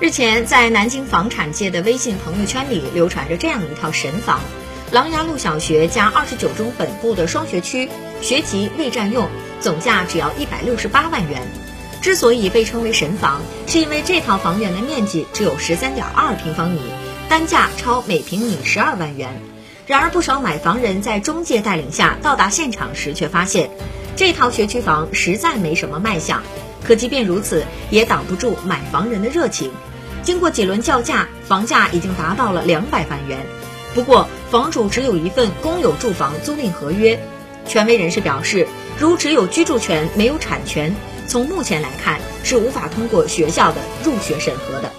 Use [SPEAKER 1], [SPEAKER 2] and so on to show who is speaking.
[SPEAKER 1] 日前，在南京房产界的微信朋友圈里流传着这样一套神房：琅琊路小学加二十九中本部的双学区，学籍未占用，总价只要一百六十八万元。之所以被称为神房，是因为这套房源的面积只有十三点二平方米，单价超每平米十二万元。然而，不少买房人在中介带领下到达现场时，却发现这套学区房实在没什么卖相。可即便如此，也挡不住买房人的热情。经过几轮叫价，房价已经达到了两百万元。不过，房主只有一份公有住房租赁合约。权威人士表示，如只有居住权没有产权，从目前来看是无法通过学校的入学审核的。